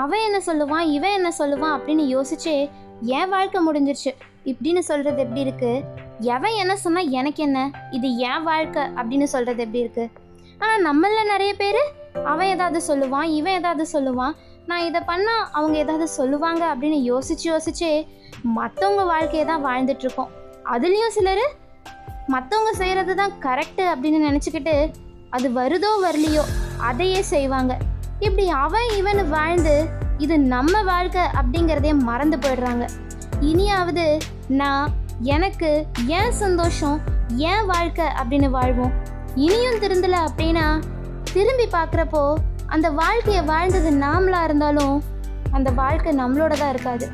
அவன் என்ன சொல்லுவான் இவன் என்ன சொல்லுவான் அப்படின்னு யோசிச்சே என் வாழ்க்கை முடிஞ்சிருச்சு. இப்படின்னு சொல்கிறது எப்படி இருக்கு? எவன் என்ன சொன்னால் எனக்கு என்ன? இது என் வாழ்க்கை. அப்படின்னு சொல்கிறது எப்படி இருக்கு? ஆனால் நம்மள நிறைய பேர் அவன் ஏதாவது சொல்லுவான் இவன் ஏதாவது சொல்லுவான். நான் இதை பண்ணால் அவங்க ஏதாவது சொல்லுவாங்க அப்படின்னு யோசிச்சு யோசிச்சே மற்றவங்க வாழ்க்கையை தான் வாழ்ந்துட்டுருக்கோம். அதுலேயும் சிலர் மற்றவங்க செய்கிறது தான் கரெக்டு அப்படின்னு நினச்சிக்கிட்டு அது வருதோ வரலையோ அதையே செய்வாங்க. இப்படி அவன் இவன் வாழ்ந்து இது நம்ம வாழ்க்கை அப்படிங்கிறதே மறந்து போயிடுறாங்க. இனியாவது நான் எனக்கு ஏன் சந்தோஷம் ஏன் வாழ்க்கை அப்படின்னு வாழ்வோம். இனியும் திருந்தல அப்படின்னா திரும்பி பார்க்குறப்போ அந்த வாழ்க்கையை வாழ்ந்தது நாமளாக இருந்தாலும் அந்த வாழ்க்கை நம்மளோட தான் இருக்காது.